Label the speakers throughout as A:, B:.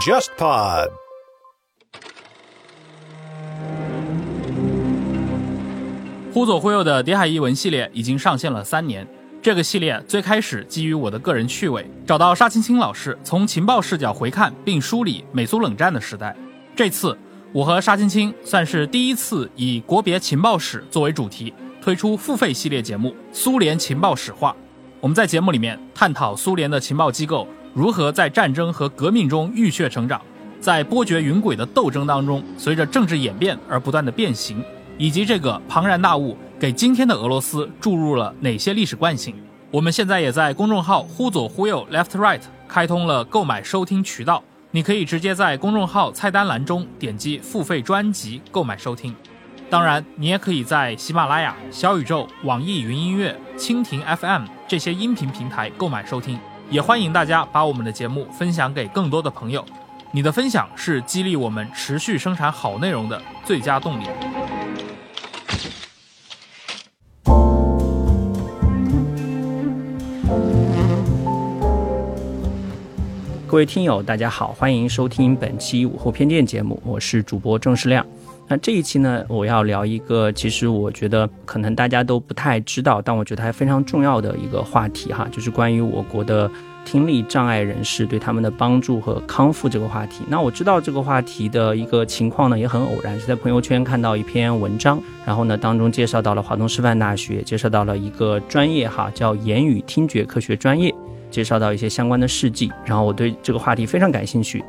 A: JustPod。
B: 忽左忽右的谍海译文系列已经上线了三年。这个系列最开始基于我的个人趣味，找到沙青青老师，从情报视角回看并梳理美苏冷战的时代。这次，我和沙青青算是第一次以国别情报史作为主题，推出付费系列节目《苏联情报史话》。我们在节目里面探讨苏联的情报机构如何在战争和革命中浴血成长，在波谲云诡的斗争当中，随着政治演变而不断的变形。以及这个庞然大物给今天的俄罗斯注入了哪些历史惯性？我们现在也在公众号“忽左忽右 （Left Right）” 开通了购买收听渠道，你可以直接在公众号菜单栏中点击付费专辑购买收听。当然，你也可以在喜马拉雅、小宇宙、网易云音乐、蜻蜓 FM 这些音频平台购买收听。也欢迎大家把我们的节目分享给更多的朋友，你的分享是激励我们持续生产好内容的最佳动力。
C: 各位听友，大家好，欢迎收听本期午后偏见节目，我是主播郑世亮。那这一期呢，我要聊一个，其实我觉得可能大家都不太知道，但我觉得还非常重要的一个话题哈，就是关于我国的听力障碍人士对他们的帮助和康复这个话题。那我知道这个话题的一个情况呢，也很偶然，是在朋友圈看到一篇文章，然后呢，当中介绍到了华东师范大学，介绍到了一个专业哈，叫言语听觉科学专业。介绍到一些相关的事迹，然后我对这个话题非常感兴趣，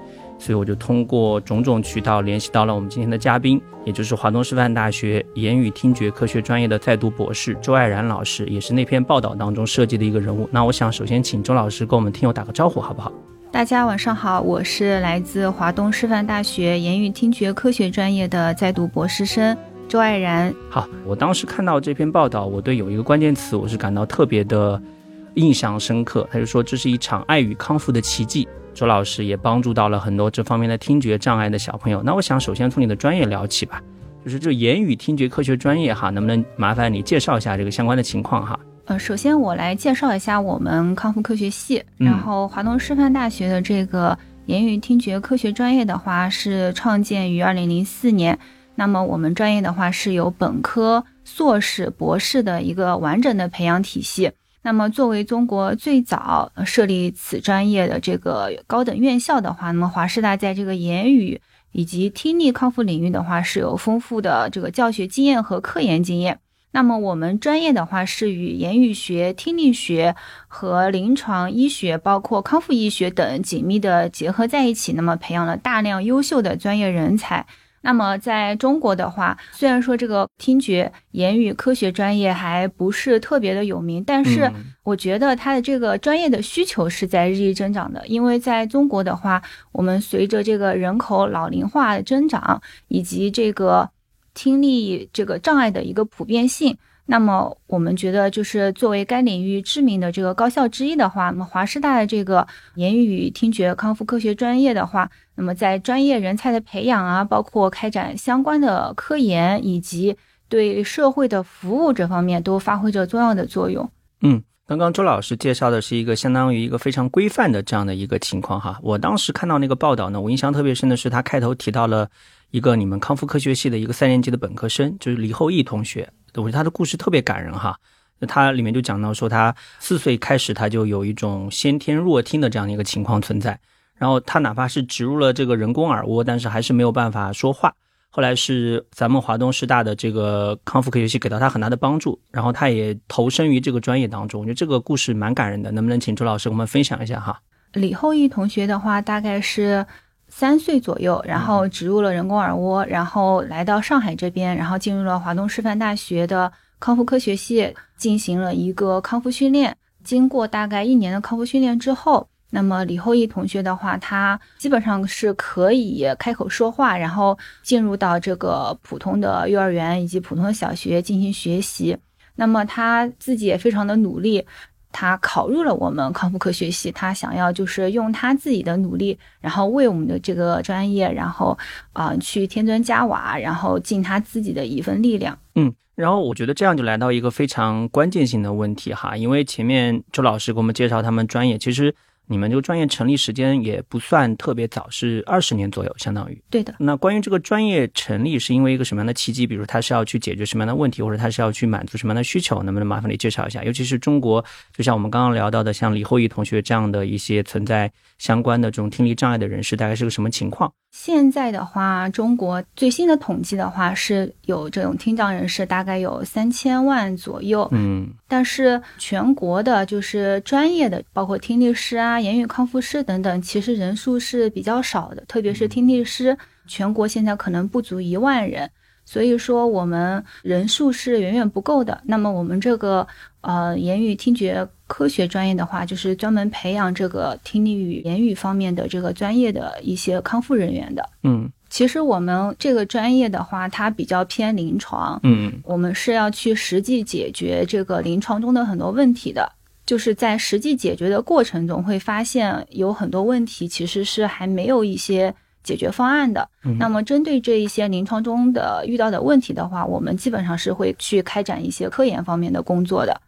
C: 所以我就通过种种渠道联系到了我们今天的嘉宾，也就是华东师范大学言语听觉科学专业的在读博士周爱然老师，也是那篇报道当中设计的一个人物。那我想首先请周老师跟我们听友打个招呼，好不好？
D: 大家晚上好，我是来自华东师范大学言语听觉科学专业的在读博士生周爱然。
C: 好，我当时看到这篇报道，我对有一个关键词，我是感到特别的。印象深刻，他就说这是一场爱与康复的奇迹。周老师也帮助到了很多这方面的听觉障碍的小朋友。那我想首先从你的专业聊起吧，就是这言语听觉科学专业哈，能不能麻烦你介绍一下这个相关的情况哈？
D: 呃，首先我来介绍一下我们康复科学系，然后华东师范大学的这个言语听觉科学专业的话是创建于二零零四年。那么我们专业的话是有本科、硕士、博士的一个完整的培养体系。那么，作为中国最早设立此专业的这个高等院校的话，那么华师大在这个言语以及听力康复领域的话，是有丰富的这个教学经验和科研经验。那么我们专业的话，是与言语学、听力学和临床医学，包括康复医学等紧密的结合在一起，那么培养了大量优秀的专业人才。那么在中国的话，虽然说这个听觉言语科学专业还不是特别的有名，但是我觉得它的这个专业的需求是在日益增长的。因为在中国的话，我们随着这个人口老龄化的增长，以及这个听力这个障碍的一个普遍性。那么我们觉得，就是作为该领域知名的这个高校之一的话，那么华师大的这个言语听觉康复科学专业的话，那么在专业人才的培养啊，包括开展相关的科研以及对社会的服务这方面，都发挥着重要的作用。
C: 嗯，刚刚周老师介绍的是一个相当于一个非常规范的这样的一个情况哈。我当时看到那个报道呢，我印象特别深的是他开头提到了一个你们康复科学系的一个三年级的本科生，就是李厚义同学。我觉得他的故事特别感人哈，那他里面就讲到说，他四岁开始他就有一种先天弱听的这样的一个情况存在，然后他哪怕是植入了这个人工耳蜗，但是还是没有办法说话。后来是咱们华东师大的这个康复科学系给到他很大的帮助，然后他也投身于这个专业当中。我觉得这个故事蛮感人的，能不能请周老师给我们分享一下哈？
D: 李厚义同学的话，大概是。三岁左右，然后植入了人工耳蜗，然后来到上海这边，然后进入了华东师范大学的康复科学系，进行了一个康复训练。经过大概一年的康复训练之后，那么李厚义同学的话，他基本上是可以开口说话，然后进入到这个普通的幼儿园以及普通的小学进行学习。那么他自己也非常的努力。他考入了我们康复科学系，他想要就是用他自己的努力，然后为我们的这个专业，然后啊去添砖加瓦，然后尽他自己的一份力量。
C: 嗯，然后我觉得这样就来到一个非常关键性的问题哈，因为前面周老师给我们介绍他们专业，其实你们这个专业成立时间也不算特别早，是二十年左右，相当于。
D: 对的。
C: 那关于这个专业成立是因为一个什么样的契机？比如它是要去解决什么样的问题，或者它是要去满足什么样的需求？能不能麻烦你介绍一下？尤其是中国，就像我们刚刚聊到的，像李厚义同学这样的一些存在相关的这种听力障碍的人士，大概是个什么情况？
D: 现在的话，中国最新的统计的话，是有这种听障人士大概有三千万左右。
C: 嗯，
D: 但是全国的，就是专业的，包括听力师啊、言语康复师等等，其实人数是比较少的。特别是听力师，全国现在可能不足一万人。所以说，我们人数是远远不够的。那么，我们这个呃言语听觉科学专业的话，就是专门培养这个听力与言语方面的这个专业的一些康复人员的。
C: 嗯，
D: 其实我们这个专业的话，它比较偏临床。
C: 嗯，
D: 我们是要去实际解决这个临床中的很多问题的。就是在实际解决的过程中，会发现有很多问题其实是还没有一些。解决方案的，那么针对这一些临床中的遇到的问题的话，我们基本上是会去开展一些科研方面的工作的。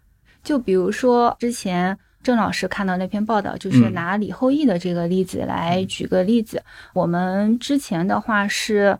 D: 就比如说之前郑老师看到那篇报道，就是拿李厚义的这个例子来举个例子。我们之前的话是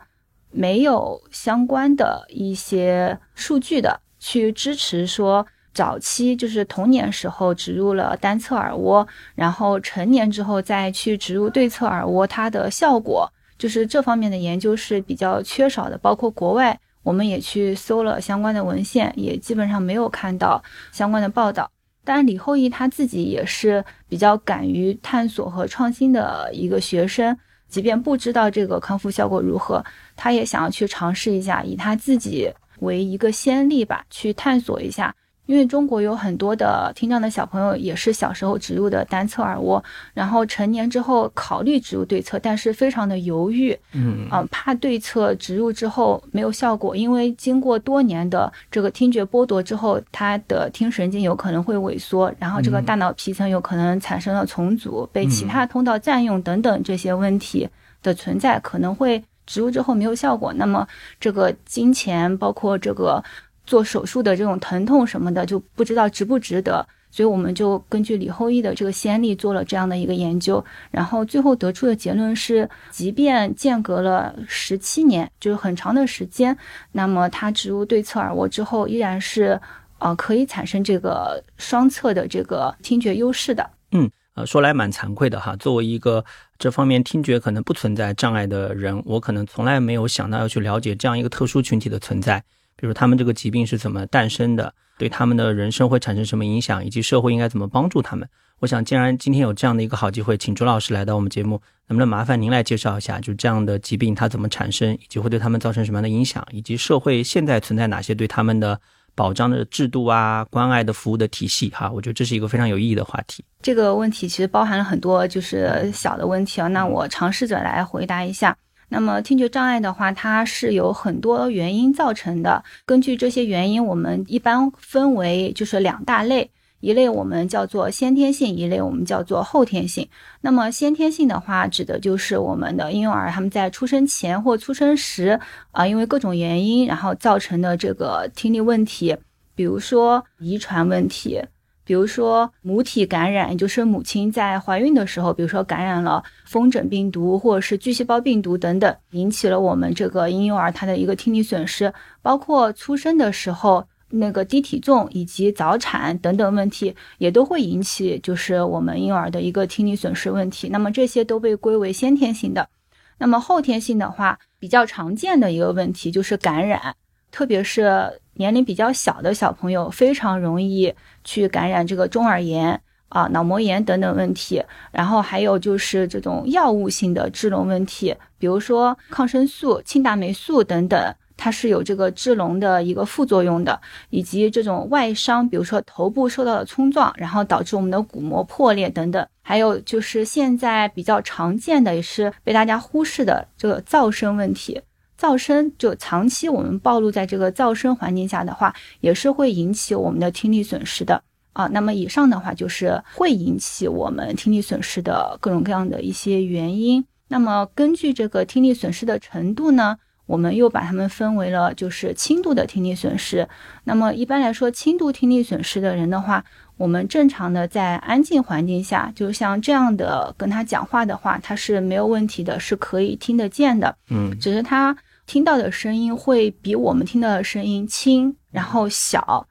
D: 没有相关的一些数据的，去支持说。早期就是童年时候植入了单侧耳蜗，然后成年之后再去植入对侧耳蜗，它的效果就是这方面的研究是比较缺少的。包括国外，我们也去搜了相关的文献，也基本上没有看到相关的报道。但，李厚义他自己也是比较敢于探索和创新的一个学生，即便不知道这个康复效果如何，他也想要去尝试一下，以他自己为一个先例吧，去探索一下。因为中国有很多的听障的小朋友，也是小时候植入的单侧耳蜗，然后成年之后考虑植入对侧，但是非常的犹豫，
C: 嗯。
D: 啊，怕对侧植入之后没有效果，因为经过多年的这个听觉剥夺之后，他的听神经有可能会萎缩，然后这个大脑皮层有可能产生了重组，被其他通道占用等等这些问题的存在，可能会植入之后没有效果，那么这个金钱包括这个。做手术的这种疼痛什么的就不知道值不值得，所以我们就根据李厚义的这个先例做了这样的一个研究，然后最后得出的结论是，即便间隔了十七年，就是很长的时间，那么他植入对侧耳蜗之后，依然是呃可以产生这个双侧的这个听觉优势的。
C: 嗯，呃，说来蛮惭愧的哈，作为一个这方面听觉可能不存在障碍的人，我可能从来没有想到要去了解这样一个特殊群体的存在。比如他们这个疾病是怎么诞生的，对他们的人生会产生什么影响，以及社会应该怎么帮助他们？我想，既然今天有这样的一个好机会，请朱老师来到我们节目，能不能麻烦您来介绍一下，就这样的疾病它怎么产生，以及会对他们造成什么样的影响，以及社会现在存在哪些对他们的保障的制度啊、关爱的服务的体系？哈，我觉得这是一个非常有意义的话题。
D: 这个问题其实包含了很多就是小的问题啊，那我尝试着来回答一下。那么听觉障碍的话，它是有很多原因造成的。根据这些原因，我们一般分为就是两大类，一类我们叫做先天性，一类我们叫做后天性。那么先天性的话，指的就是我们的婴幼儿他们在出生前或出生时啊，因为各种原因，然后造成的这个听力问题，比如说遗传问题。比如说母体感染，也就是母亲在怀孕的时候，比如说感染了风疹病毒或者是巨细胞病毒等等，引起了我们这个婴幼儿他的一个听力损失。包括出生的时候那个低体重以及早产等等问题，也都会引起就是我们婴幼儿的一个听力损失问题。那么这些都被归为先天性的。那么后天性的话，比较常见的一个问题就是感染，特别是。年龄比较小的小朋友非常容易去感染这个中耳炎啊、脑膜炎等等问题，然后还有就是这种药物性的致聋问题，比如说抗生素、庆大霉素等等，它是有这个致聋的一个副作用的，以及这种外伤，比如说头部受到了冲撞，然后导致我们的鼓膜破裂等等，还有就是现在比较常见的也是被大家忽视的这个噪声问题。噪声就长期我们暴露在这个噪声环境下的话，也是会引起我们的听力损失的啊。那么以上的话就是会引起我们听力损失的各种各样的一些原因。那么根据这个听力损失的程度呢，我们又把它们分为了就是轻度的听力损失。那么一般来说，轻度听力损失的人的话，我们正常的在安静环境下，就像这样的跟他讲话的话，他是没有问题的，是可以听得见的。
C: 嗯，
D: 只是他听到的声音会比我们听到的声音轻，然后小。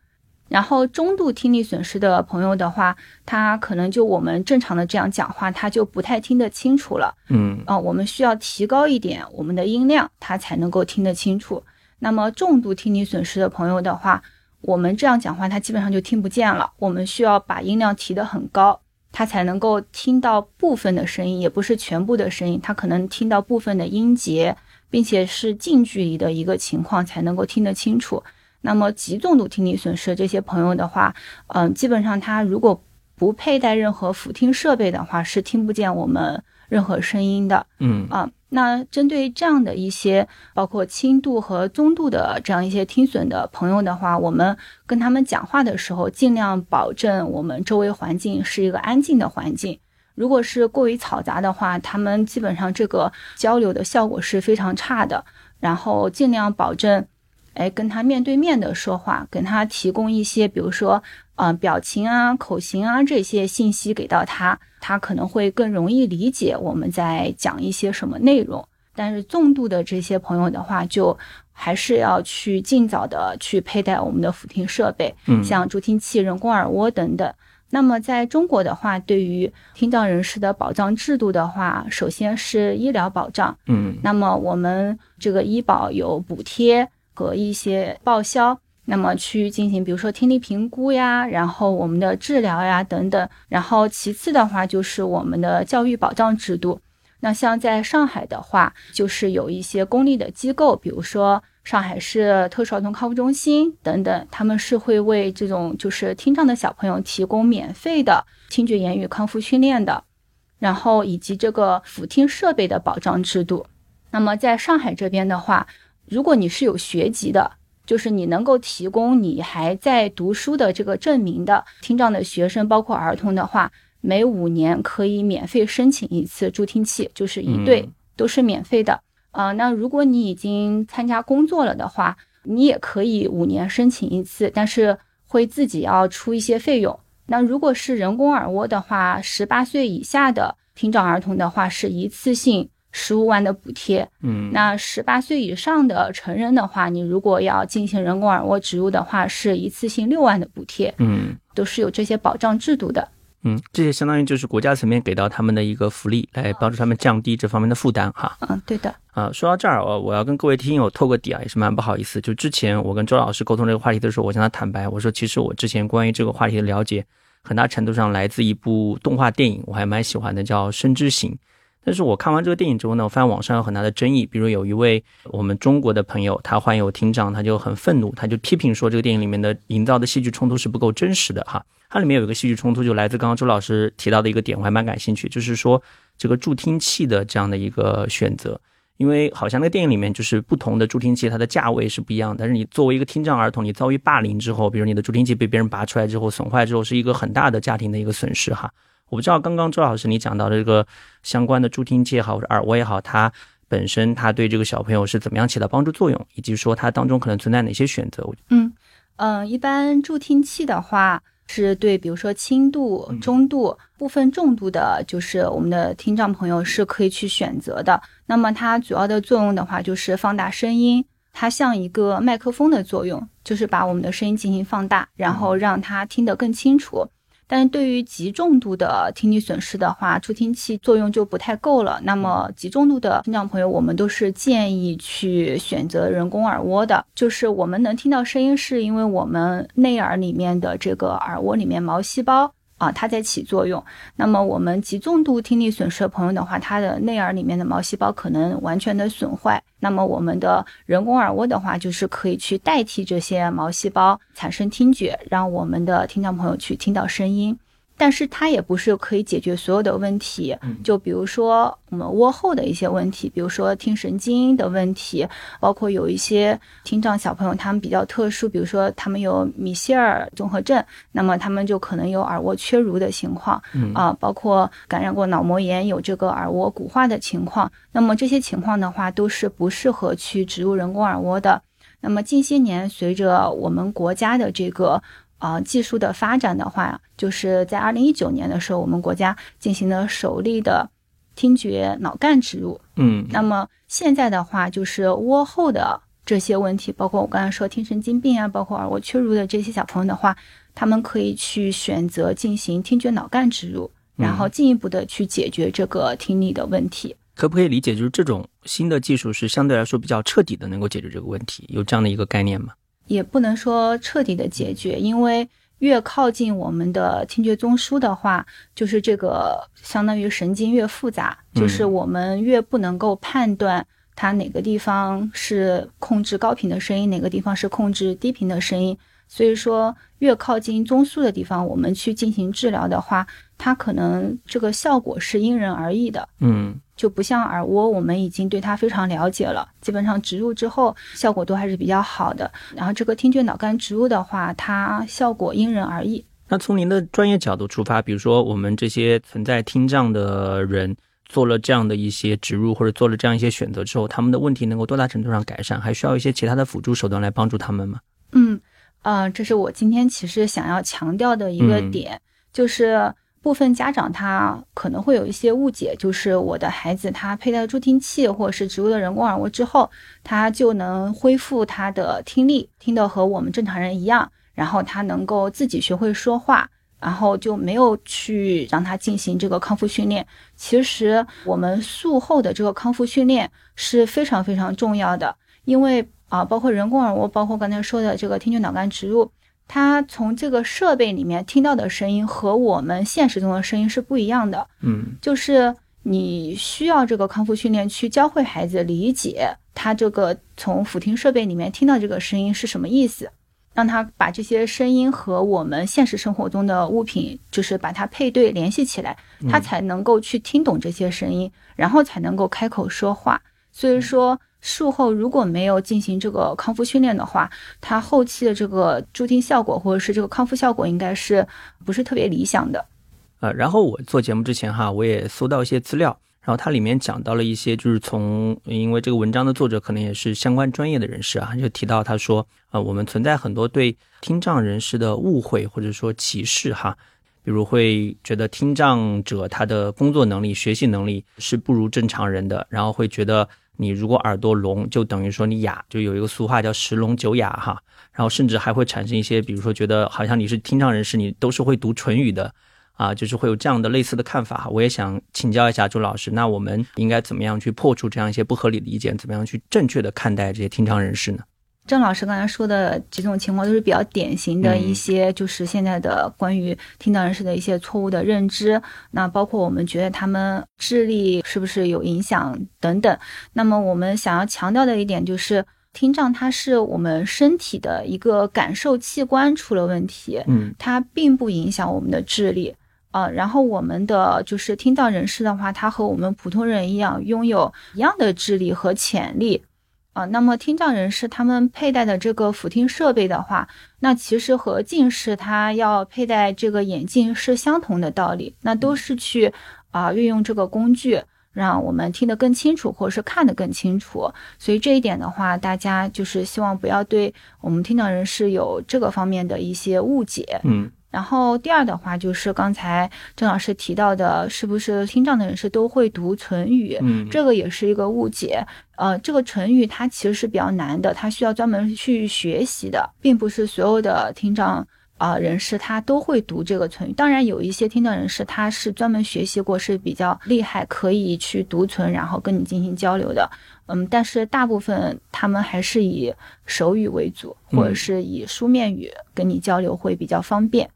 D: 然后中度听力损失的朋友的话，他可能就我们正常的这样讲话，他就不太听得清楚了。
C: 嗯，
D: 啊，我们需要提高一点我们的音量，他才能够听得清楚。那么重度听力损失的朋友的话，我们这样讲话，他基本上就听不见了。我们需要把音量提得很高，他才能够听到部分的声音，也不是全部的声音，他可能听到部分的音节，并且是近距离的一个情况才能够听得清楚。那么极重度听力损失这些朋友的话，嗯，基本上他如果不佩戴任何辅听设备的话，是听不见我们任何声音的。
C: 嗯
D: 啊，那针对这样的一些包括轻度和中度的这样一些听损的朋友的话，我们跟他们讲话的时候，尽量保证我们周围环境是一个安静的环境。如果是过于嘈杂的话，他们基本上这个交流的效果是非常差的。然后尽量保证。哎，跟他面对面的说话，跟他提供一些，比如说，呃，表情啊、口型啊这些信息给到他，他可能会更容易理解我们在讲一些什么内容。但是重度的这些朋友的话，就还是要去尽早的去佩戴我们的辅听设备，
C: 嗯，
D: 像助听器、人工耳蜗等等。那么在中国的话，对于听障人士的保障制度的话，首先是医疗保障，
C: 嗯，
D: 那么我们这个医保有补贴。和一些报销，那么去进行，比如说听力评估呀，然后我们的治疗呀等等。然后其次的话就是我们的教育保障制度。那像在上海的话，就是有一些公立的机构，比如说上海市特殊儿童康复中心等等，他们是会为这种就是听障的小朋友提供免费的听觉言语康复训练的，然后以及这个辅听设备的保障制度。那么在上海这边的话，如果你是有学籍的，就是你能够提供你还在读书的这个证明的听障的学生，包括儿童的话，每五年可以免费申请一次助听器，就是一对都是免费的。啊，那如果你已经参加工作了的话，你也可以五年申请一次，但是会自己要出一些费用。那如果是人工耳蜗的话，十八岁以下的听障儿童的话，是一次性。十五万的补贴，
C: 嗯，
D: 那十八岁以上的成人的话，你如果要进行人工耳蜗植入的话，是一次性六万的补贴，
C: 嗯，
D: 都是有这些保障制度的，
C: 嗯，这些相当于就是国家层面给到他们的一个福利，来帮助他们降低这方面的负担，哈，
D: 嗯，对的，
C: 啊，说到这儿，我我要跟各位听友透个底啊，也是蛮不好意思，就之前我跟周老师沟通这个话题的时候，我向他坦白，我说其实我之前关于这个话题的了解，很大程度上来自一部动画电影，我还蛮喜欢的，叫《生之行》。但是我看完这个电影之后呢，我发现网上有很大的争议。比如有一位我们中国的朋友，他患有听障，他就很愤怒，他就批评说这个电影里面的营造的戏剧冲突是不够真实的哈。它里面有一个戏剧冲突，就来自刚刚周老师提到的一个点，我还蛮感兴趣，就是说这个助听器的这样的一个选择，因为好像那个电影里面就是不同的助听器它的价位是不一样，但是你作为一个听障儿童，你遭遇霸凌之后，比如你的助听器被别人拔出来之后损坏之后，是一个很大的家庭的一个损失哈。我不知道刚刚周老师你讲到的这个相关的助听器也好，或者耳蜗也好，它本身它对这个小朋友是怎么样起到帮助作用，以及说它当中可能存在哪些选择？
D: 嗯嗯，一般助听器的话是对，比如说轻度、中度、部分重度的，就是我们的听障朋友是可以去选择的。那么它主要的作用的话，就是放大声音，它像一个麦克风的作用，就是把我们的声音进行放大，然后让它听得更清楚。但对于极重度的听力损失的话，助听器作用就不太够了。那么极重度的听障朋友，我们都是建议去选择人工耳蜗的。就是我们能听到声音，是因为我们内耳里面的这个耳蜗里面毛细胞。啊，它在起作用。那么我们极重度听力损失的朋友的话，他的内耳里面的毛细胞可能完全的损坏。那么我们的人工耳蜗的话，就是可以去代替这些毛细胞产生听觉，让我们的听障朋友去听到声音。但是它也不是可以解决所有的问题，就比如说我们窝后的一些问题，比如说听神经的问题，包括有一些听障小朋友他们比较特殊，比如说他们有米歇尔综合症，那么他们就可能有耳蜗缺如的情况，啊，包括感染过脑膜炎有这个耳蜗骨化的情况，那么这些情况的话都是不适合去植入人工耳蜗的。那么近些年随着我们国家的这个。啊，技术的发展的话，就是在二零一九年的时候，我们国家进行了首例的听觉脑干植入。
C: 嗯，
D: 那么现在的话，就是窝后的这些问题，包括我刚才说听神经病啊，包括耳蜗缺如的这些小朋友的话，他们可以去选择进行听觉脑干植入，然后进一步的去解决这个听力的问题。
C: 可不可以理解，就是这种新的技术是相对来说比较彻底的，能够解决这个问题？有这样的一个概念吗？
D: 也不能说彻底的解决，因为越靠近我们的听觉中枢的话，就是这个相当于神经越复杂，就是我们越不能够判断它哪个地方是控制高频的声音，哪个地方是控制低频的声音。所以说，越靠近中枢的地方，我们去进行治疗的话，它可能这个效果是因人而异的。
C: 嗯。
D: 就不像耳蜗，我们已经对它非常了解了，基本上植入之后效果都还是比较好的。然后这个听觉脑干植入的话，它效果因人而异。
C: 那从您的专业角度出发，比如说我们这些存在听障的人做了这样的一些植入，或者做了这样一些选择之后，他们的问题能够多大程度上改善？还需要一些其他的辅助手段来帮助他们吗？
D: 嗯，呃，这是我今天其实想要强调的一个点，就是。部分家长他可能会有一些误解，就是我的孩子他佩戴助听器或者是植入的人工耳蜗之后，他就能恢复他的听力，听得和我们正常人一样，然后他能够自己学会说话，然后就没有去让他进行这个康复训练。其实我们术后的这个康复训练是非常非常重要的，因为啊，包括人工耳蜗，包括刚才说的这个听觉脑干植入。他从这个设备里面听到的声音和我们现实中的声音是不一样的。
C: 嗯，
D: 就是你需要这个康复训练去教会孩子理解他这个从辅听设备里面听到这个声音是什么意思，让他把这些声音和我们现实生活中的物品就是把它配对联系起来，他才能够去听懂这些声音，然后才能够开口说话。所以说。术后如果没有进行这个康复训练的话，他后期的这个助听效果或者是这个康复效果应该是不是特别理想的。
C: 呃，然后我做节目之前哈，我也搜到一些资料，然后它里面讲到了一些，就是从因为这个文章的作者可能也是相关专业的人士啊，就提到他说，呃，我们存在很多对听障人士的误会或者说歧视哈，比如会觉得听障者他的工作能力、学习能力是不如正常人的，然后会觉得。你如果耳朵聋，就等于说你哑，就有一个俗话叫十聋九哑哈。然后甚至还会产生一些，比如说觉得好像你是听障人士，你都是会读唇语的啊，就是会有这样的类似的看法。我也想请教一下朱老师，那我们应该怎么样去破除这样一些不合理的意见？怎么样去正确的看待这些听障人士呢？
D: 郑老师刚才说的几种情况都是比较典型的一些，就是现在的关于听障人士的一些错误的认知。那包括我们觉得他们智力是不是有影响等等。那么我们想要强调的一点就是，听障它是我们身体的一个感受器官出了问题，
C: 嗯，
D: 它并不影响我们的智力啊。然后我们的就是听障人士的话，他和我们普通人一样，拥有一样的智力和潜力。啊，那么听障人士他们佩戴的这个辅听设备的话，那其实和近视他要佩戴这个眼镜是相同的道理，那都是去啊运用这个工具，让我们听得更清楚，或者是看得更清楚。所以这一点的话，大家就是希望不要对我们听障人士有这个方面的一些误解。
C: 嗯。
D: 然后第二的话就是刚才郑老师提到的，是不是听障的人士都会读唇语？
C: 嗯，
D: 这个也是一个误解。呃，这个唇语它其实是比较难的，它需要专门去学习的，并不是所有的听障啊人士他都会读这个唇语。当然，有一些听障人士他是专门学习过，是比较厉害，可以去读唇，然后跟你进行交流的。嗯，但是大部分他们还是以手语为主，或者是以书面语跟你交流会比较方便。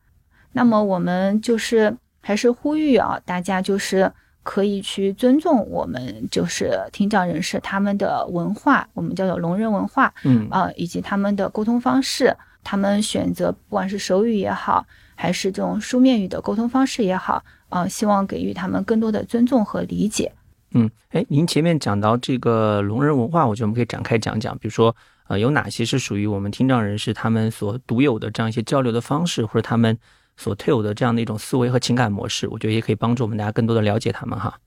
D: 那么我们就是还是呼吁啊，大家就是可以去尊重我们就是听障人士他们的文化，我们叫做聋人文化，
C: 嗯
D: 啊，以及他们的沟通方式，他们选择不管是手语也好，还是这种书面语的沟通方式也好，呃，希望给予他们更多的尊重和理解。
C: 嗯，哎，您前面讲到这个聋人文化，我觉得我们可以展开讲讲，比如说，呃，有哪些是属于我们听障人士他们所独有的这样一些交流的方式，或者他们所特有的这样的一种思维和情感模式，我觉得也可以帮助我们大家更多的了解他们哈。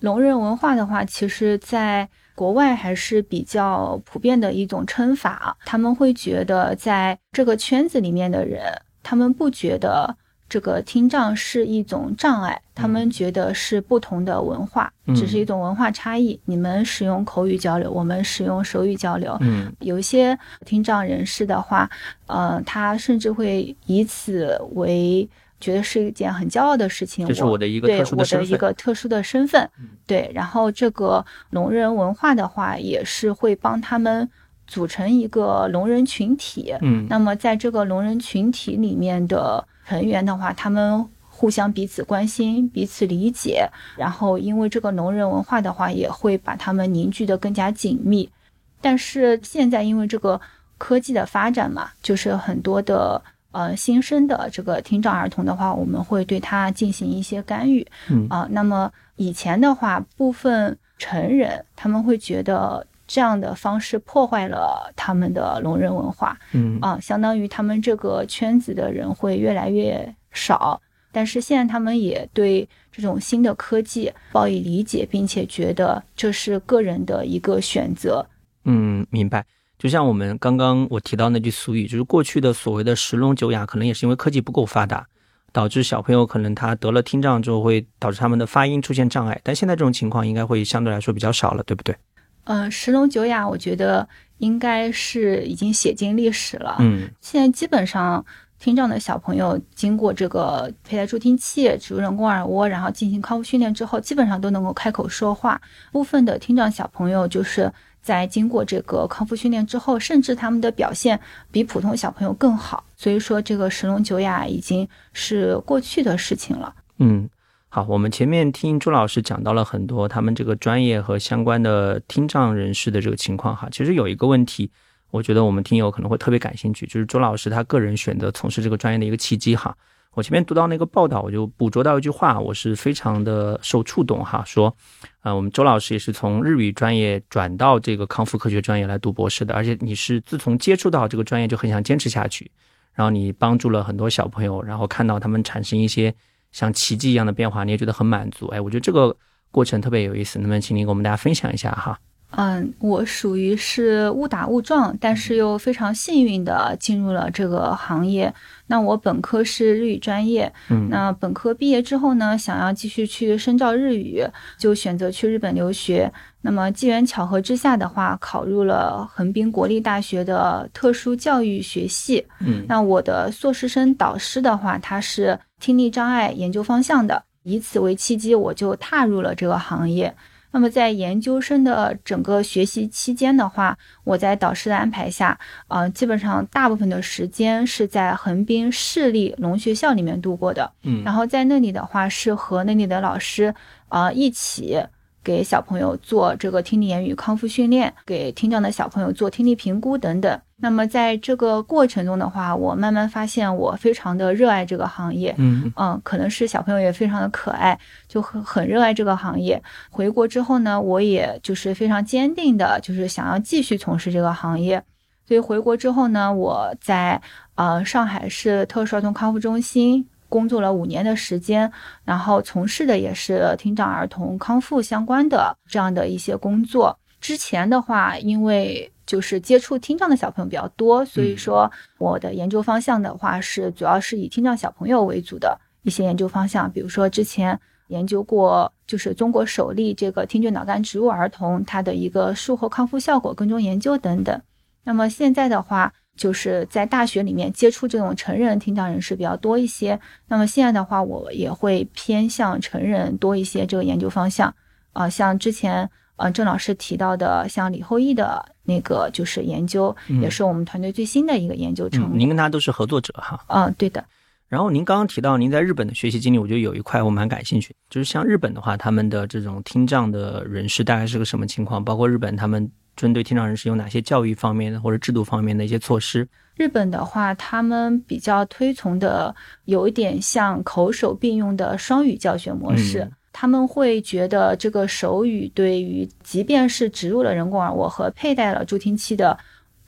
D: 聋人文化的话，其实在国外还是比较普遍的一种称法，他们会觉得在这个圈子里面的人，他们不觉得。这个听障是一种障碍，他们觉得是不同的文化，只是一种文化差异。你们使用口语交流，我们使用手语交流。
C: 嗯，
D: 有一些听障人士的话，呃，他甚至会以此为觉得是一件很骄傲的事情。
C: 这是我的一个特殊的
D: 身份。我的一个特殊的身份。对，然后这个聋人文化的话，也是会帮他们组成一个聋人群体。
C: 嗯，
D: 那么在这个聋人群体里面的。成员的话，他们互相彼此关心、彼此理解，然后因为这个农人文化的话，也会把他们凝聚的更加紧密。但是现在因为这个科技的发展嘛，就是很多的呃新生的这个听障儿童的话，我们会对他进行一些干预。
C: 嗯
D: 啊，那么以前的话，部分成人他们会觉得。这样的方式破坏了他们的聋人文化，
C: 嗯
D: 啊，相当于他们这个圈子的人会越来越少。但是现在他们也对这种新的科技抱以理解，并且觉得这是个人的一个选择。
C: 嗯，明白。就像我们刚刚我提到那句俗语，就是过去的所谓的十聋九哑，可能也是因为科技不够发达，导致小朋友可能他得了听障之后，会导致他们的发音出现障碍。但现在这种情况应该会相对来说比较少了，对不对？
D: 嗯，十聋九哑，我觉得应该是已经写进历史了。
C: 嗯，
D: 现在基本上听障的小朋友经过这个佩戴助听器、植入人工耳蜗，然后进行康复训练之后，基本上都能够开口说话。部分的听障小朋友就是在经过这个康复训练之后，甚至他们的表现比普通小朋友更好。所以说，这个十聋九哑已经是过去的事情了。
C: 嗯。好，我们前面听朱老师讲到了很多他们这个专业和相关的听障人士的这个情况哈。其实有一个问题，我觉得我们听友可能会特别感兴趣，就是朱老师他个人选择从事这个专业的一个契机哈。我前面读到那个报道，我就捕捉到一句话，我是非常的受触动哈。说，呃，我们周老师也是从日语专业转到这个康复科学专业来读博士的，而且你是自从接触到这个专业就很想坚持下去，然后你帮助了很多小朋友，然后看到他们产生一些。像奇迹一样的变化，你也觉得很满足？哎，我觉得这个过程特别有意思，能不能请您给我们大家分享一下哈？
D: 嗯，我属于是误打误撞，但是又非常幸运的进入了这个行业。那我本科是日语专业，
C: 嗯，
D: 那本科毕业之后呢，想要继续去深造日语，就选择去日本留学。那么机缘巧合之下的话，考入了横滨国立大学的特殊教育学系。
C: 嗯，
D: 那我的硕士生导师的话，他是听力障碍研究方向的，以此为契机，我就踏入了这个行业。那么在研究生的整个学习期间的话，我在导师的安排下，呃，基本上大部分的时间是在横滨市立农学校里面度过的。
C: 嗯，
D: 然后在那里的话，是和那里的老师，啊，一起。给小朋友做这个听力言语康复训练，给听障的小朋友做听力评估等等。那么在这个过程中的话，我慢慢发现我非常的热爱这个行业。
C: 嗯
D: 嗯，可能是小朋友也非常的可爱，就很很热爱这个行业。回国之后呢，我也就是非常坚定的，就是想要继续从事这个行业。所以回国之后呢，我在呃上海市特殊儿童康复中心。工作了五年的时间，然后从事的也是听障儿童康复相关的这样的一些工作。之前的话，因为就是接触听障的小朋友比较多，所以说我的研究方向的话是主要是以听障小朋友为主的一些研究方向。比如说之前研究过，就是中国首例这个听觉脑干植入儿童他的一个术后康复效果跟踪研究等等。那么现在的话。就是在大学里面接触这种成人听障人士比较多一些。那么现在的话，我也会偏向成人多一些这个研究方向。啊，像之前呃郑老师提到的，像李厚义的那个就是研究，也是我们团队最新的一个研究成果。
C: 您跟他都是合作者哈？
D: 嗯，对的。
C: 然后您刚刚提到您在日本的学习经历，我觉得有一块我蛮感兴趣，就是像日本的话，他们的这种听障的人士大概是个什么情况？包括日本他们。针对听障人士有哪些教育方面的或者制度方面的一些措施？
D: 日本的话，他们比较推崇的有一点像口手并用的双语教学模式。他们会觉得这个手语对于即便是植入了人工耳蜗和佩戴了助听器的。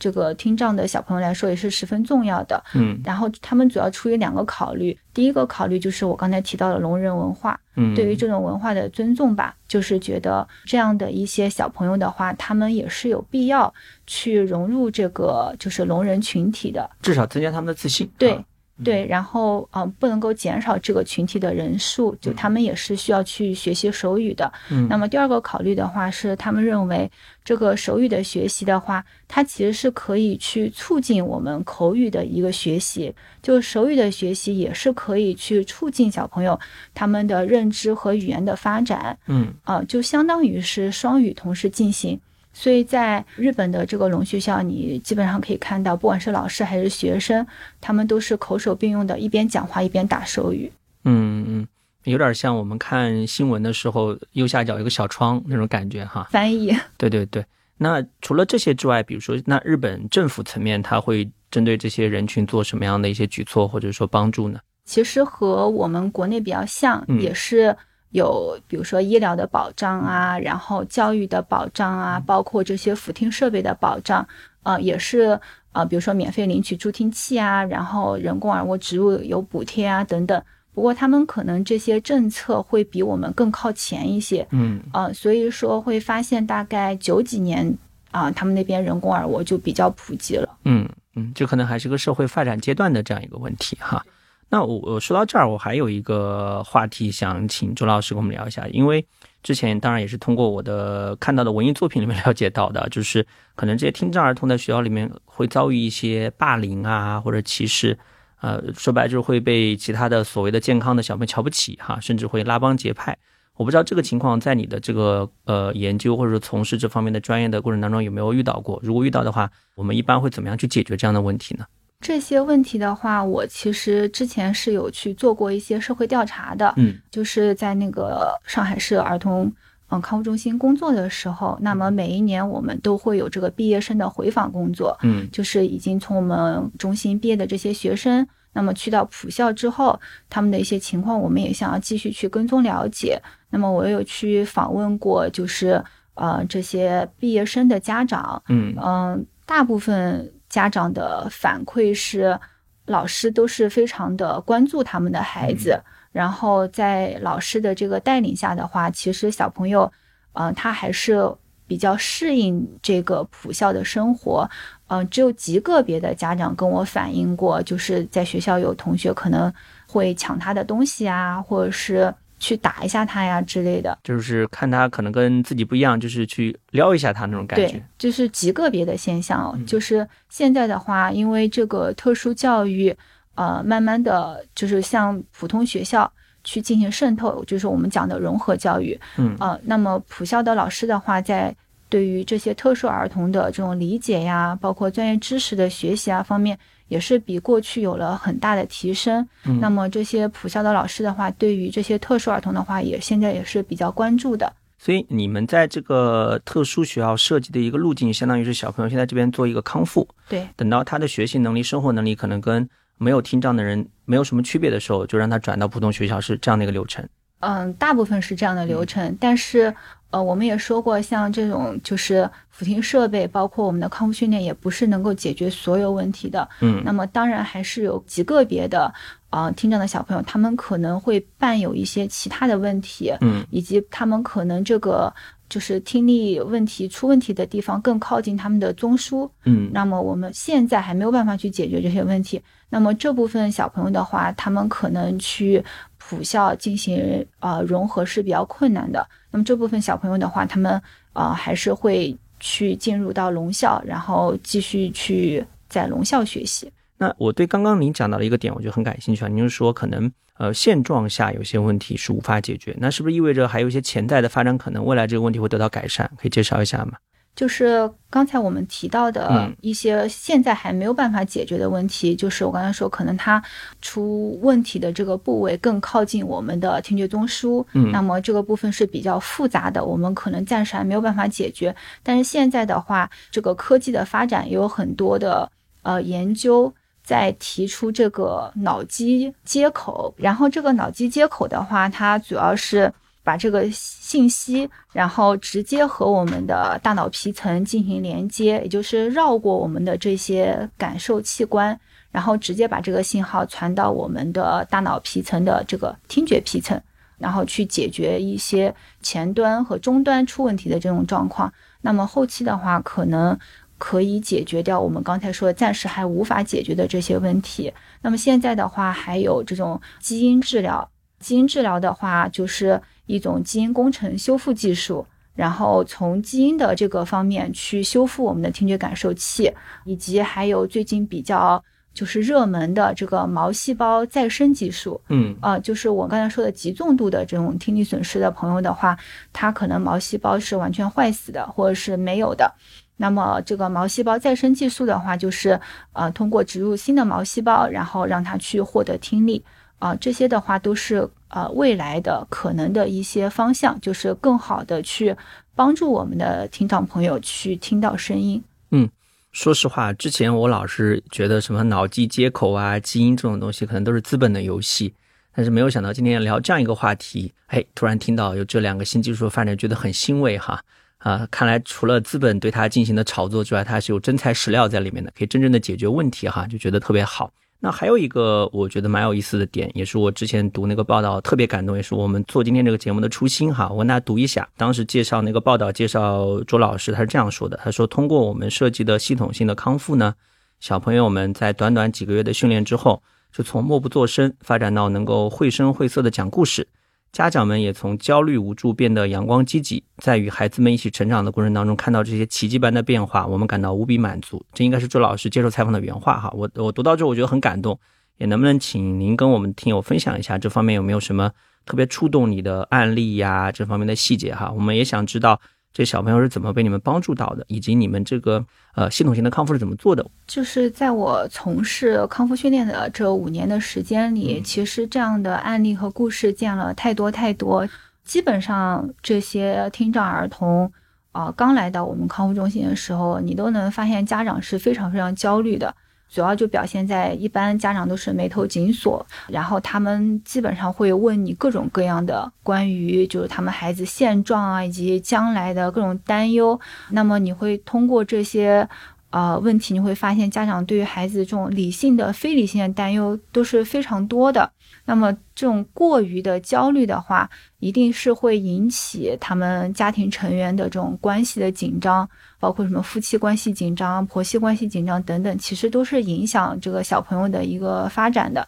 D: 这个听障的小朋友来说也是十分重要的，
C: 嗯，
D: 然后他们主要出于两个考虑，第一个考虑就是我刚才提到的聋人文化，
C: 嗯，
D: 对于这种文化的尊重吧，就是觉得这样的一些小朋友的话，他们也是有必要去融入这个就是聋人群体的，
C: 至少增加他们的自信，
D: 对。对，然后嗯，不能够减少这个群体的人数，就他们也是需要去学习手语的。
C: 嗯，
D: 那么第二个考虑的话是，他们认为这个手语的学习的话，它其实是可以去促进我们口语的一个学习，就手语的学习也是可以去促进小朋友他们的认知和语言的发展。
C: 嗯，
D: 啊，就相当于是双语同时进行。所以在日本的这个聋学校，你基本上可以看到，不管是老师还是学生，他们都是口手并用的，一边讲话一边打手语。
C: 嗯嗯，有点像我们看新闻的时候，右下角有个小窗那种感觉哈。
D: 翻译。
C: 对对对。那除了这些之外，比如说，那日本政府层面，他会针对这些人群做什么样的一些举措，或者说帮助呢？
D: 其实和我们国内比较像，也是。有，比如说医疗的保障啊，然后教育的保障啊，包括这些辅听设备的保障，呃，也是呃，比如说免费领取助听器啊，然后人工耳蜗植入有补贴啊等等。不过他们可能这些政策会比我们更靠前一些，
C: 嗯，
D: 呃，所以说会发现大概九几年啊，他们那边人工耳蜗就比较普及了。
C: 嗯嗯，这可能还是个社会发展阶段的这样一个问题哈。那我我说到这儿，我还有一个话题想请周老师跟我们聊一下，因为之前当然也是通过我的看到的文艺作品里面 了解到的，就是可能这些听障儿童在学校里面会遭遇一些霸凌啊或者歧视，呃，说白就是会被其他的所谓的健康的小朋友瞧不起哈，甚至会拉帮结派。我不知道这个情况在你的这个呃研究或者说从事这方面的专业的过程当中有没有遇到过？如果遇到的话，我们一般会怎么样去解决这样的问题呢？
D: 这些问题的话，我其实之前是有去做过一些社会调查的，
C: 嗯，
D: 就是在那个上海市儿童嗯康复中心工作的时候，那么每一年我们都会有这个毕业生的回访工作，
C: 嗯，
D: 就是已经从我们中心毕业的这些学生，那么去到普校之后，他们的一些情况，我们也想要继续去跟踪了解。那么我有去访问过，就是呃这些毕业生的家长，
C: 嗯
D: 嗯，大部分。家长的反馈是，老师都是非常的关注他们的孩子，然后在老师的这个带领下的话，其实小朋友，嗯，他还是比较适应这个普校的生活，嗯，只有极个别的家长跟我反映过，就是在学校有同学可能会抢他的东西啊，或者是。去打一下他呀之类的，
C: 就是看他可能跟自己不一样，就是去撩一下他那种感觉。
D: 对，就是极个别的现象。就是现在的话，因为这个特殊教育，呃，慢慢的就是向普通学校去进行渗透，就是我们讲的融合教育。
C: 嗯，
D: 呃，那么普校的老师的话，在对于这些特殊儿童的这种理解呀，包括专业知识的学习啊方面。也是比过去有了很大的提升。那么这些普校的老师的话，对于这些特殊儿童的话，也现在也是比较关注的。
C: 所以你们在这个特殊学校设计的一个路径，相当于是小朋友现在这边做一个康复。
D: 对，
C: 等到他的学习能力、生活能力可能跟没有听障的人没有什么区别的时候，就让他转到普通学校，是这样的一个流程。
D: 嗯，大部分是这样的流程，但是。呃，我们也说过，像这种就是辅听设备，包括我们的康复训练，也不是能够解决所有问题的。
C: 嗯，
D: 那么当然还是有极个别的，呃，听障的小朋友，他们可能会伴有一些其他的问题，
C: 嗯，
D: 以及他们可能这个就是听力问题出问题的地方更靠近他们的中枢，
C: 嗯，
D: 那么我们现在还没有办法去解决这些问题。那么这部分小朋友的话，他们可能去普校进行呃融合是比较困难的。那么这部分小朋友的话，他们啊还是会去进入到聋校，然后继续去在聋校学习。
C: 那我对刚刚您讲到的一个点，我就很感兴趣啊。您是说可能呃现状下有些问题是无法解决，那是不是意味着还有一些潜在的发展可能，未来这个问题会得到改善？可以介绍一下吗？
D: 就是刚才我们提到的一些现在还没有办法解决的问题，就是我刚才说，可能它出问题的这个部位更靠近我们的听觉中枢，
C: 嗯，
D: 那么这个部分是比较复杂的，我们可能暂时还没有办法解决。但是现在的话，这个科技的发展也有很多的呃研究在提出这个脑机接口，然后这个脑机接口的话，它主要是。把这个信息，然后直接和我们的大脑皮层进行连接，也就是绕过我们的这些感受器官，然后直接把这个信号传到我们的大脑皮层的这个听觉皮层，然后去解决一些前端和终端出问题的这种状况。那么后期的话，可能可以解决掉我们刚才说暂时还无法解决的这些问题。那么现在的话，还有这种基因治疗，基因治疗的话就是。一种基因工程修复技术，然后从基因的这个方面去修复我们的听觉感受器，以及还有最近比较就是热门的这个毛细胞再生技术。
C: 嗯，
D: 啊，就是我刚才说的极重度的这种听力损失的朋友的话，他可能毛细胞是完全坏死的，或者是没有的。那么这个毛细胞再生技术的话，就是呃通过植入新的毛细胞，然后让它去获得听力。啊，这些的话都是呃未来的可能的一些方向，就是更好的去帮助我们的听障朋友去听到声音。
C: 嗯，说实话，之前我老是觉得什么脑机接口啊、基因这种东西可能都是资本的游戏，但是没有想到今天聊这样一个话题，哎，突然听到有这两个新技术发展，觉得很欣慰哈。啊，看来除了资本对它进行的炒作之外，它是有真材实料在里面的，可以真正的解决问题哈，就觉得特别好。那还有一个我觉得蛮有意思的点，也是我之前读那个报道特别感动，也是我们做今天这个节目的初心哈。我跟大家读一下，当时介绍那个报道，介绍周老师，他是这样说的：他说，通过我们设计的系统性的康复呢，小朋友们在短短几个月的训练之后，就从默不作声发展到能够绘声绘色的讲故事。家长们也从焦虑无助变得阳光积极，在与孩子们一起成长的过程当中，看到这些奇迹般的变化，我们感到无比满足。这应该是周老师接受采访的原话哈。我我读到这，我觉得很感动。也能不能请您跟我们听友分享一下这方面有没有什么特别触动你的案例呀？这方面的细节哈，我们也想知道这小朋友是怎么被你们帮助到的，以及你们这个呃系统性的康复是怎么做的。
D: 就是在我从事康复训练的这五年的时间里，其实这样的案例和故事见了太多太多。基本上这些听障儿童啊，刚来到我们康复中心的时候，你都能发现家长是非常非常焦虑的。主要就表现在一般家长都是眉头紧锁，然后他们基本上会问你各种各样的关于就是他们孩子现状啊，以及将来的各种担忧。那么你会通过这些。呃，问题你会发现，家长对于孩子这种理性的、非理性的担忧都是非常多的。那么，这种过于的焦虑的话，一定是会引起他们家庭成员的这种关系的紧张，包括什么夫妻关系紧张、婆媳关系紧张等等，其实都是影响这个小朋友的一个发展的。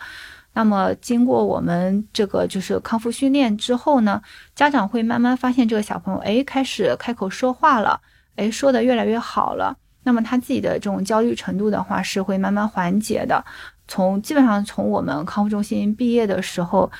D: 那么，经过我们这个就是康复训练之后呢，家长会慢慢发现这个小朋友，哎，开始开口说话了，哎，说的越来越好了。那么他自己的这种焦虑程度的话，是会慢慢缓解的。从基本上从我们康复中心毕业的时候，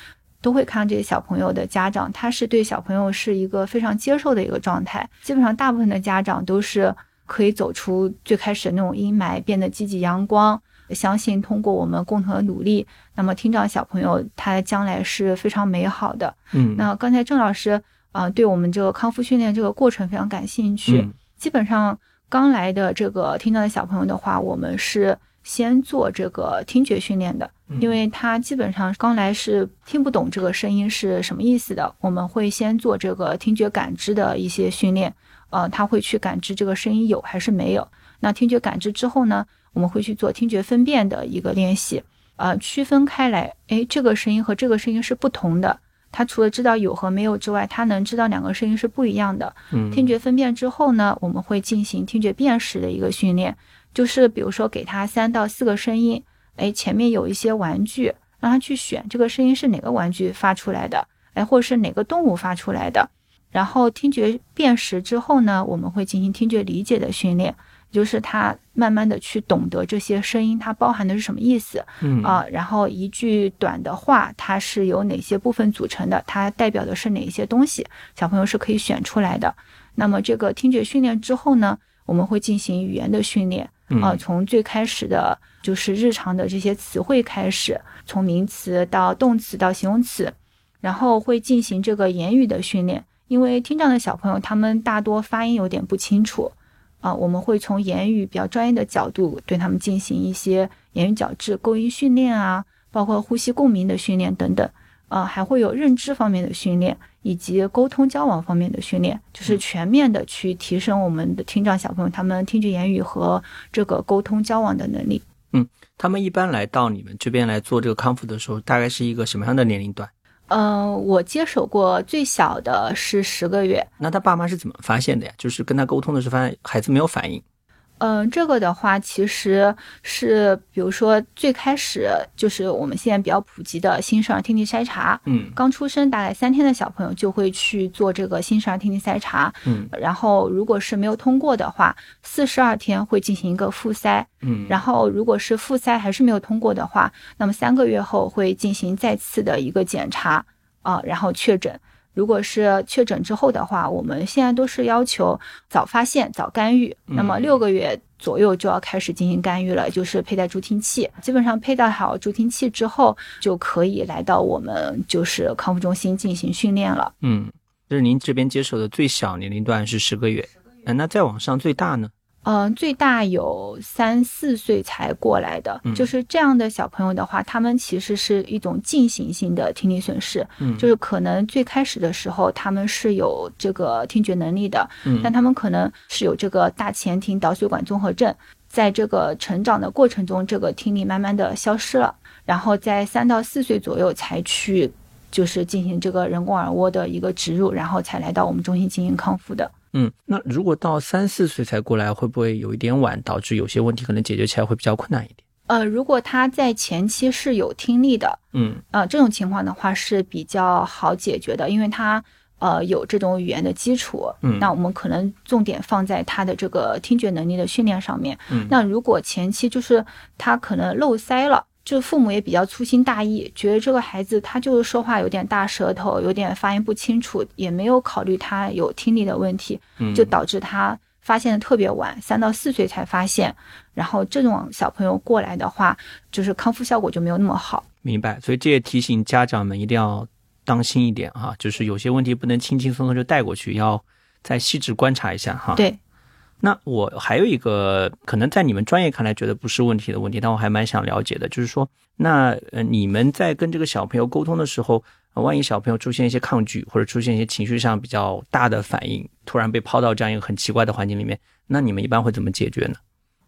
D: 都会看到这些小朋友的家长，他是对小朋友是一个非常接受的一个状态。基本上大部分的家长都是可以走出最开始的那种阴霾，变得积极阳光，相信通过我们共同的努力，那么听障小朋友他将来是非常美好的。
C: 嗯，
D: 那刚才郑老师啊，对我们这个康复训练这个过程非常感兴趣，基本上。刚来的这个听障的小朋友的话，我们是先做这个听觉训练的，因为他基本上刚来是听不懂这个声音是什么意思的。我们会先做这个听觉感知的一些训练，呃，他会去感知这个声音有还是没有。那听觉感知之后呢，我们会去做听觉分辨的一个练习，呃，区分开来，诶，这个声音和这个声音是不同的。他除了知道有和没有之外，他能知道两个声音是不一样的。
C: 嗯，
D: 听觉分辨之后呢，我们会进行听觉辨识的一个训练，就是比如说给他三到四个声音，哎，前面有一些玩具，让他去选这个声音是哪个玩具发出来的，哎，或者是哪个动物发出来的。然后听觉辨识之后呢，我们会进行听觉理解的训练，就是他慢慢的去懂得这些声音它包含的是什么意思，
C: 嗯
D: 啊，然后一句短的话它是由哪些部分组成的，它代表的是哪一些东西，小朋友是可以选出来的。那么这个听觉训练之后呢，我们会进行语言的训练，啊，从最开始的就是日常的这些词汇开始，从名词到动词到形容词，然后会进行这个言语的训练。因为听障的小朋友，他们大多发音有点不清楚，啊，我们会从言语比较专业的角度对他们进行一些言语矫治、构音训练啊，包括呼吸共鸣的训练等等，啊，还会有认知方面的训练，以及沟通交往方面的训练，就是全面的去提升我们的听障小朋友他们听觉言语和这个沟通交往的能力。
C: 嗯，他们一般来到你们这边来做这个康复的时候，大概是一个什么样的年龄段？
D: 嗯，我接手过最小的是十个月。
C: 那他爸妈是怎么发现的呀？就是跟他沟通的时候，发现孩子没有反应。
D: 嗯，这个的话，其实是比如说最开始就是我们现在比较普及的新生儿听力筛查。
C: 嗯
D: 刚出生大概三天的小朋友就会去做这个新生儿听力筛查。
C: 嗯
D: 然后如果是没有通过的话，四十二天会进行一个复筛。
C: 嗯
D: 然后如果是复筛还是没有通过的话，那么三个月后会进行再次的一个检查啊、然后确诊。如果是确诊之后的话，我们现在都是要求早发现、早干预。那么六个月左右就要开始进行干预了，就是佩戴助听器。基本上佩戴好助听器之后，就可以来到我们就是康复中心进行训练了。
C: 嗯，就是您这边接手的最小年龄段是十个月，嗯，那再往上最大呢？
D: 嗯、最大有三四岁才过来的，
C: 嗯。
D: 就是这样的小朋友的话，他们其实是一种进行性的听力损失，
C: 嗯。
D: 就是可能最开始的时候他们是有这个听觉能力的，
C: 嗯。
D: 但他们可能是有这个大前庭导血管综合症，在这个成长的过程中，这个听力慢慢的消失了，然后在三到四岁左右才去就是进行这个人工耳蜗的一个植入，然后才来到我们中心进行康复的。
C: 嗯，那如果到三四岁才过来，会不会有一点晚，导致有些问题可能解决起来会比较困难一点？
D: 呃，如果他在前期是有听力的，
C: 嗯
D: 呃，这种情况的话是比较好解决的，因为他呃有这种语言的基础。
C: 嗯
D: 那我们可能重点放在他的这个听觉能力的训练上面。
C: 嗯
D: 那如果前期就是他可能漏塞了。就父母也比较粗心大意，觉得这个孩子他就是说话有点大舌头，有点发音不清楚，也没有考虑他有听力的问题，
C: 嗯，
D: 就导致他发现的特别晚，三到四岁才发现。然后这种小朋友过来的话，就是康复效果就没有那么好。
C: 明白。所以这也提醒家长们一定要当心一点啊，就是有些问题不能轻轻松松就带过去，要再细致观察一下哈。。
D: 对，
C: 那我还有一个可能在你们专业看来觉得不是问题的问题，但我还蛮想了解的，就是说，那呃你们在跟这个小朋友沟通的时候，呃万一小朋友出现一些抗拒，或者出现一些情绪上比较大的反应，突然被抛到这样一个很奇怪的环境里面，那你们一般会怎么解决呢？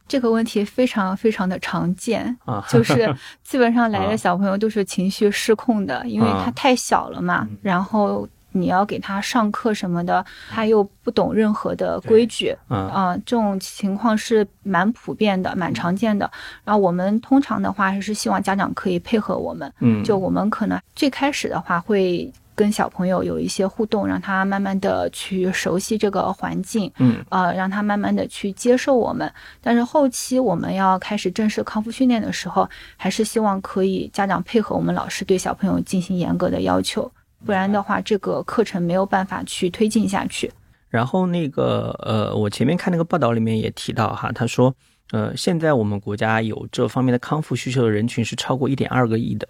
D: 这个问题非常非常的常见，
C: 啊，
D: 就是 基本上来
C: 啊。
D: 的小朋友都是情绪失控的，因为他太小了嘛，然后你要给他上课什么的，他又不懂任何的规矩，
C: 嗯。
D: 啊、这种情况是蛮普遍的，蛮常见的。然后我们通常的话还是希望家长可以配合我们，
C: 嗯，
D: 就我们可能最开始的话会跟小朋友有一些互动，让他慢慢的去熟悉这个环境，
C: 嗯。
D: 呃，让他慢慢的去接受我们。但是后期我们要开始正式康复训练的时候，还是希望可以家长配合我们老师对小朋友进行严格的要求，不然的话这个课程没有办法去推进下去。
C: 然后那个呃，我前面看那个报道里面也提到哈，他说呃，现在我们国家有这方面的康复需求的人群是超过一点二个亿的，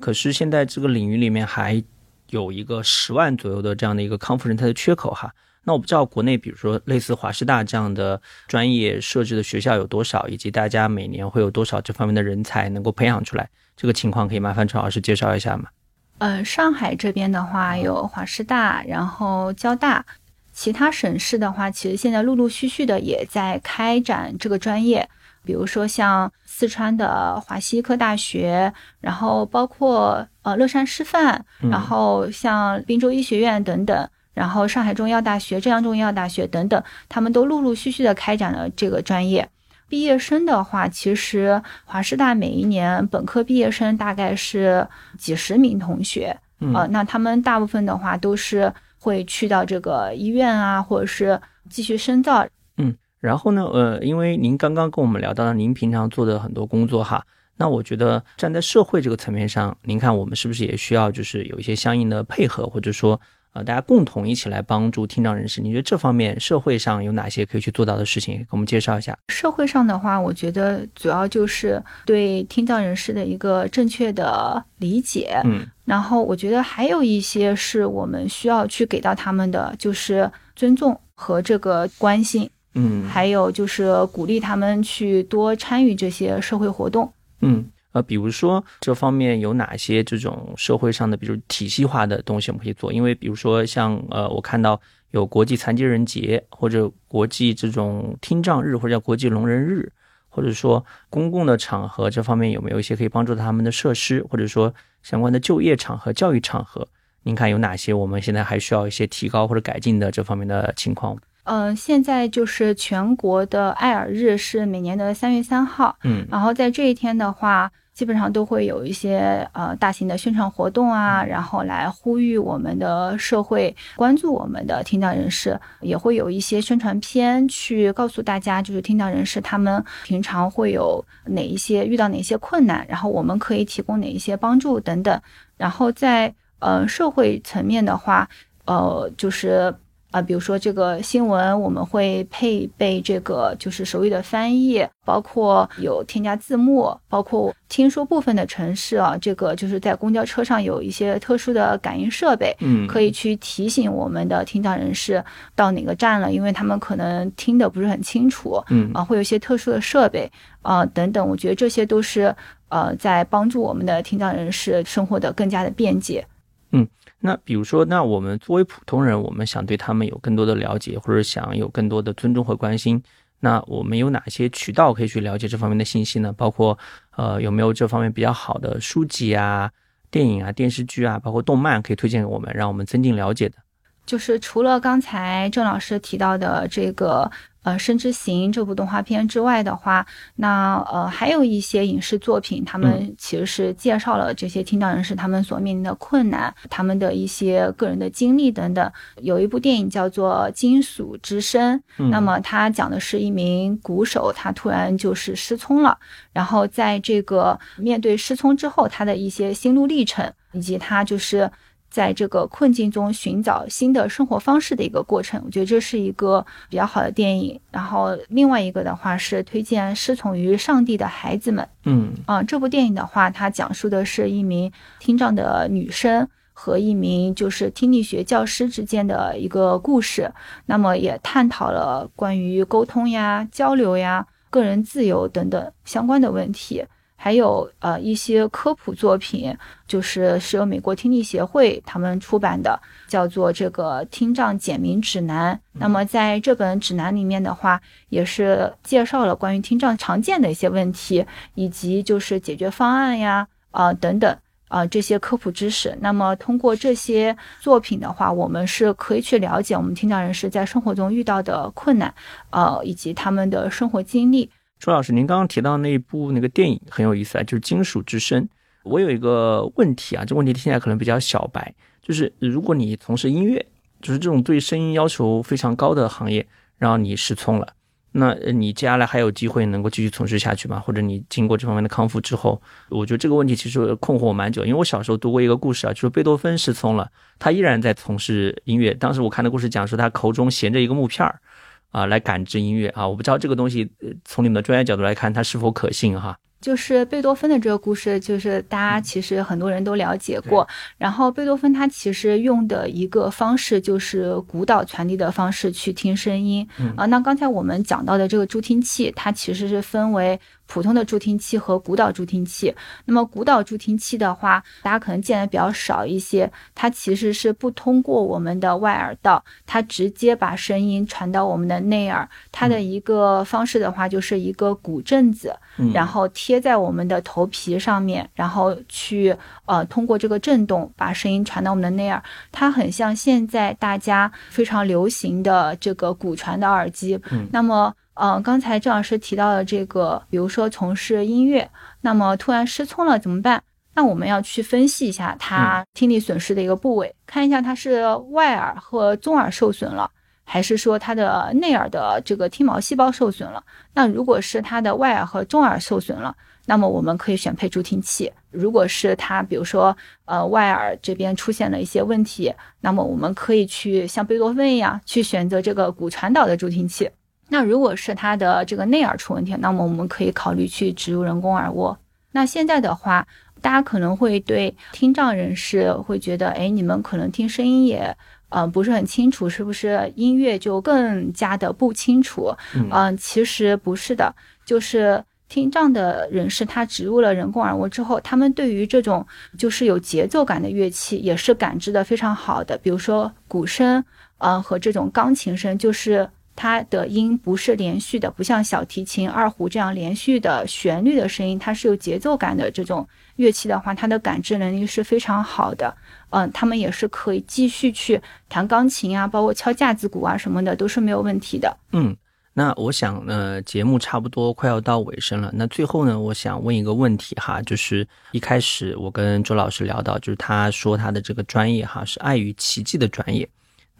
C: 可是现在这个领域里面还有一个十万左右的这样的一个康复人才的缺口哈。那我不知道国内比如说类似华师大这样的专业设置的学校有多少，以及大家每年会有多少这方面的人才能够培养出来，这个情况可以麻烦陈老师介绍一下吗？
D: 呃，上海这边的话有华师大，然后交大，其他省市的话，其实现在陆陆续续的也在开展这个专业，比如说像四川的华西医科大学，然后包括呃乐山师范，
C: 嗯
D: 然后像滨州医学院等等。然后上海中医药大学、浙江中医药大学等等，他们都陆陆续续的开展了这个专业。毕业生的话，其实华师大每一年本科毕业生大概是几十名同学，
C: 嗯
D: 呃，那他们大部分的话都是会去到这个医院啊，或者是继续深造。
C: 嗯然后呢，呃，因为您刚刚跟我们聊到了您平常做的很多工作哈，那我觉得站在社会这个层面上，您看我们是不是也需要就是有一些相应的配合，或者说呃大家共同一起来帮助听障人士？你觉得这方面社会上有哪些可以去做到的事情？给我们介绍一下。
D: 社会上的话，我觉得主要就是对听障人士的一个正确的理解，
C: 嗯，
D: 然后我觉得还有一些是我们需要去给到他们的，就是尊重和这个关心。
C: 嗯，
D: 还有就是鼓励他们去多参与这些社会活动。
C: 嗯，呃，比如说这方面有哪些这种社会上的，比如体系化的东西我们可以做？因为比如说像呃，我看到有国际残疾人节，或者国际这种听障日，或者叫国际聋人日，或者说公共的场合这方面有没有一些可以帮助他们的设施，或者说相关的就业场合、教育场合？您看有哪些我们现在还需要一些提高或者改进的这方面的情况？
D: 嗯，现在就是全国的爱尔日是每年的三月三号，
C: 嗯，
D: 然后在这一天的话，基本上都会有一些呃大型的宣传活动啊，然后来呼吁我们的社会关注我们的听障人士，也会有一些宣传片去告诉大家，就是听障人士他们平常会有哪一些遇到哪些困难，然后我们可以提供哪一些帮助等等。然后在呃社会层面的话，呃就是。啊，比如说这个新闻，我们会配备这个就是手语的翻译，包括有添加字幕，包括听说部分的城市啊，这个就是在公交车上有一些特殊的感应设备，
C: 嗯，
D: 可以去提醒我们的听障人士到哪个站了，因为他们可能听的不是很清楚，
C: 嗯
D: 啊，会有一些特殊的设备啊等等，我觉得这些都是呃在帮助我们的听障人士生活的更加的便捷。
C: 嗯，那比如说，那我们作为普通人，我们想对他们有更多的了解，或者想有更多的尊重和关心，那我们有哪些渠道可以去了解这方面的信息呢？包括，呃，有没有这方面比较好的书籍啊、电影啊、电视剧啊，包括动漫可以推荐给我们，让我们增进了解的？
D: 就是除了刚才郑老师提到的这个。呃，《生之行》这部动画片之外的话，那呃还有一些影视作品，他们其实是介绍了这些听障人士他们所面临的困难，他们的一些个人的经历等等。有一部电影叫做《金属之声》，那么它讲的是一名鼓手，他突然就是失聪了，然后在这个面对失聪之后，他的一些心路历程，以及他就是。在这个困境中寻找新的生活方式的一个过程，我觉得这是一个比较好的电影。然后另外一个的话是推荐《师从于上帝的孩子们》。
C: 嗯
D: 啊，这部电影的话，它讲述的是一名听障的女生和一名就是听力学教师之间的一个故事。那么也探讨了关于沟通呀、交流呀、个人自由等等相关的问题。还有呃一些科普作品，就是是由美国听力协会他们出版的，叫做这个听障简明指南。那么在这本指南里面的话，也是介绍了关于听障常见的一些问题，以及就是解决方案呀啊等等啊这些科普知识。那么通过这些作品的话，我们是可以去了解我们听障人士在生活中遇到的困难，呃以及他们的生活经历。
C: 朱老师，您刚刚提到那部那个电影很有意思啊，就是《金属之声》。我有一个问题啊，这问题听起来可能比较小白，就是如果你从事音乐，就是这种对声音要求非常高的行业，然后你失聪了，那你接下来还有机会能够继续从事下去吗？或者你经过这方面的康复之后，我觉得这个问题其实困惑我蛮久，因为我小时候读过一个故事啊，就是贝多芬失聪了，他依然在从事音乐。当时我看的故事讲说他口中衔着一个木片儿。啊，来感知音乐啊！我不知道这个东西，从你们的专业角度来看，它是否可信哈？
D: 就是贝多芬的这个故事，就是大家其实很多人都了解过。然后贝多芬他其实用的一个方式就是鼓导传递的方式去听声音啊。那刚才我们讲到的这个助听器，它其实是分为。普通的助听器和鼓导助听器，那么鼓导助听器的话，大家可能见的比较少一些。它其实是不通过我们的外耳道，它直接把声音传到我们的内耳。它的一个方式的话，就是一个鼓振子，然后贴在我们的头皮上面，然后去呃通过这个震动把声音传到我们的内耳。它很像现在大家非常流行的这个骨传的耳机。那么。嗯，刚才郑老师提到的这个，比如说从事音乐，那么突然失聪了怎么办？那我们要去分析一下他听力损失的一个部位，看一下他是外耳和中耳受损了，还是说他的内耳的这个听毛细胞受损了？那如果是他的外耳和中耳受损了，那么我们可以选配助听器。如果是他，比如说呃外耳这边出现了一些问题，那么我们可以去像贝多芬一样去选择这个骨传导的助听器。那如果是他的这个内耳出问题，那么我们可以考虑去植入人工耳蜗。那现在的话，大家可能会对听障人士会觉得，哎，你们可能听声音也。嗯，不是很清楚，是不是音乐就更加的不清楚？嗯，其实不是的，就是听障的人士，他植入了人工耳蜗之后，他们对于这种就是有节奏感的乐器也是感知的非常好的，比如说鼓声，嗯，和这种钢琴声，就是它的音不是连续的，不像小提琴、二胡这样连续的旋律的声音，它是有节奏感的。这种乐器的话，它的感知能力是非常好的。嗯，他们也是可以继续去弹钢琴啊，包括敲架子鼓啊什么的，都是没有问题的。
C: 嗯，那我想呢，节目差不多快要到尾声了。那最后呢，我想问一个问题哈，就是一开始我跟周老师聊到，就是他说他的这个专业哈是爱与奇迹的专业。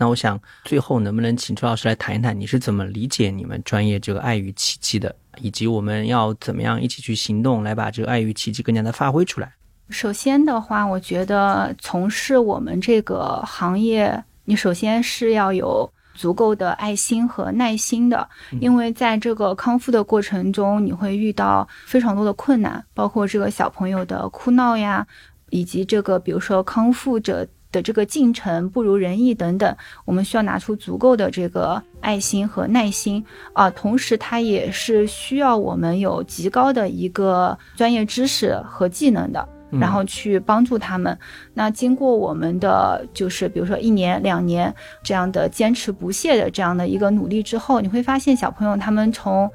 C: 那我想最后能不能请周老师来谈一谈，你是怎么理解你们专业这个爱与奇迹的，以及我们要怎么样一起去行动，来把这个爱与奇迹更加的发挥出来？
D: 首先的话，我觉得从事我们这个行业，你首先是要有足够的爱心和耐心的，因为在这个康复的过程中，你会遇到非常多的困难，包括这个小朋友的哭闹呀，以及这个比如说康复者的这个进程不如人意等等，我们需要拿出足够的这个爱心和耐心啊，同时它也是需要我们有极高的一个专业知识和技能的。然后去帮助他们。那经过我们的就是比如说一年两年这样的坚持不懈的这样的一个努力之后，你会发现小朋友他们从，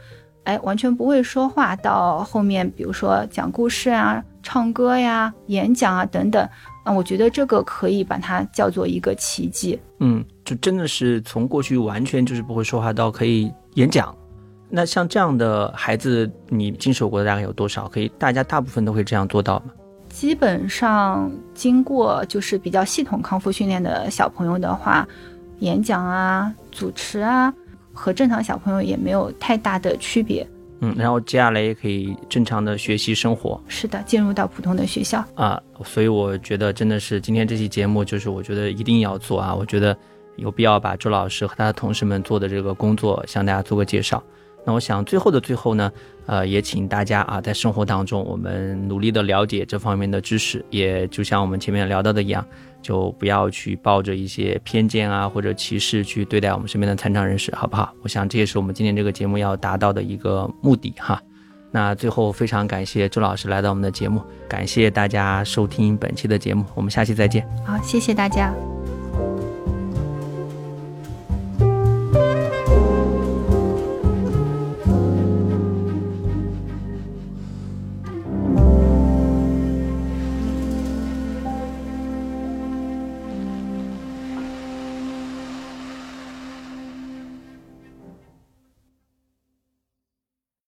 D: 哎完全不会说话到后面比如说讲故事啊、唱歌呀、演讲啊等等，啊，我觉得这个可以把它叫做一个奇迹。
C: 嗯，就真的是从过去完全就是不会说话到可以演讲。那像这样的孩子，你经手过的大概有多少？可以大家大部分都会这样做到吗？
D: 基本上经过就是比较系统康复训练的小朋友的话，演讲啊、主持啊，和正常小朋友也没有太大的区别。
C: 嗯，然后接下来也可以正常的学习生活。
D: 是的，进入到普通的学校
C: 啊。所以我觉得真的是今天这期节目，就是我觉得一定要做啊。我觉得有必要把周老师和他的同事们做的这个工作向大家做个介绍。那我想最后的最后呢，呃，也请大家啊，在生活当中，我们努力的了解这方面的知识，也就像我们前面聊到的一样，就不要去抱着一些偏见啊或者歧视去对待我们身边的残障人士，好不好？我想这也是我们今天这个节目要达到的一个目的哈。那最后非常感谢周老师来到我们的节目，感谢大家收听本期的节目，我们下期再见。
D: 好，谢谢大家。